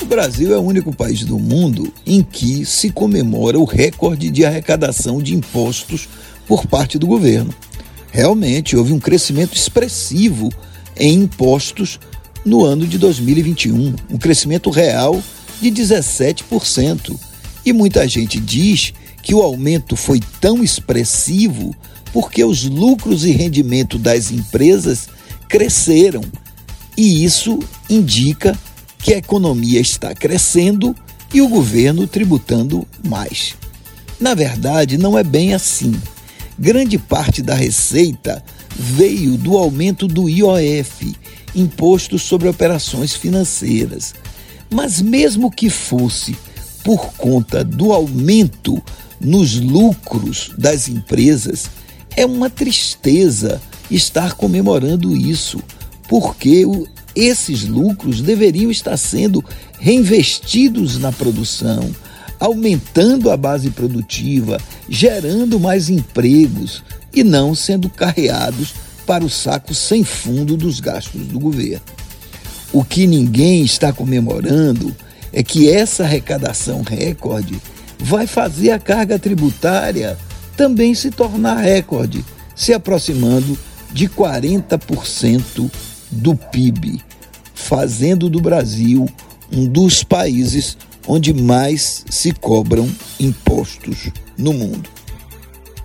O Brasil é o único país do mundo em que se comemora o recorde de arrecadação de impostos por parte do governo. Realmente houve um crescimento expressivo em impostos no ano de 2021, um crescimento real de 17%. E muita gente diz que o aumento foi tão expressivo porque os lucros e rendimento das empresas cresceram. E isso indica que a economia está crescendo e o governo tributando mais. Na verdade, não é bem assim. Grande parte da receita veio do aumento do IOF, Imposto sobre Operações Financeiras. Mas, mesmo que fosse por conta do aumento nos lucros das empresas, é uma tristeza estar comemorando isso, porque esses lucros deveriam estar sendo reinvestidos na produção, aumentando a base produtiva, gerando mais empregos e não sendo carreados para o saco sem fundo dos gastos do governo. O que ninguém está comemorando é que essa arrecadação recorde vai fazer a carga tributária também se tornar recorde, se aproximando de 40% do PIB, fazendo do Brasil um dos países onde mais se cobram impostos no mundo.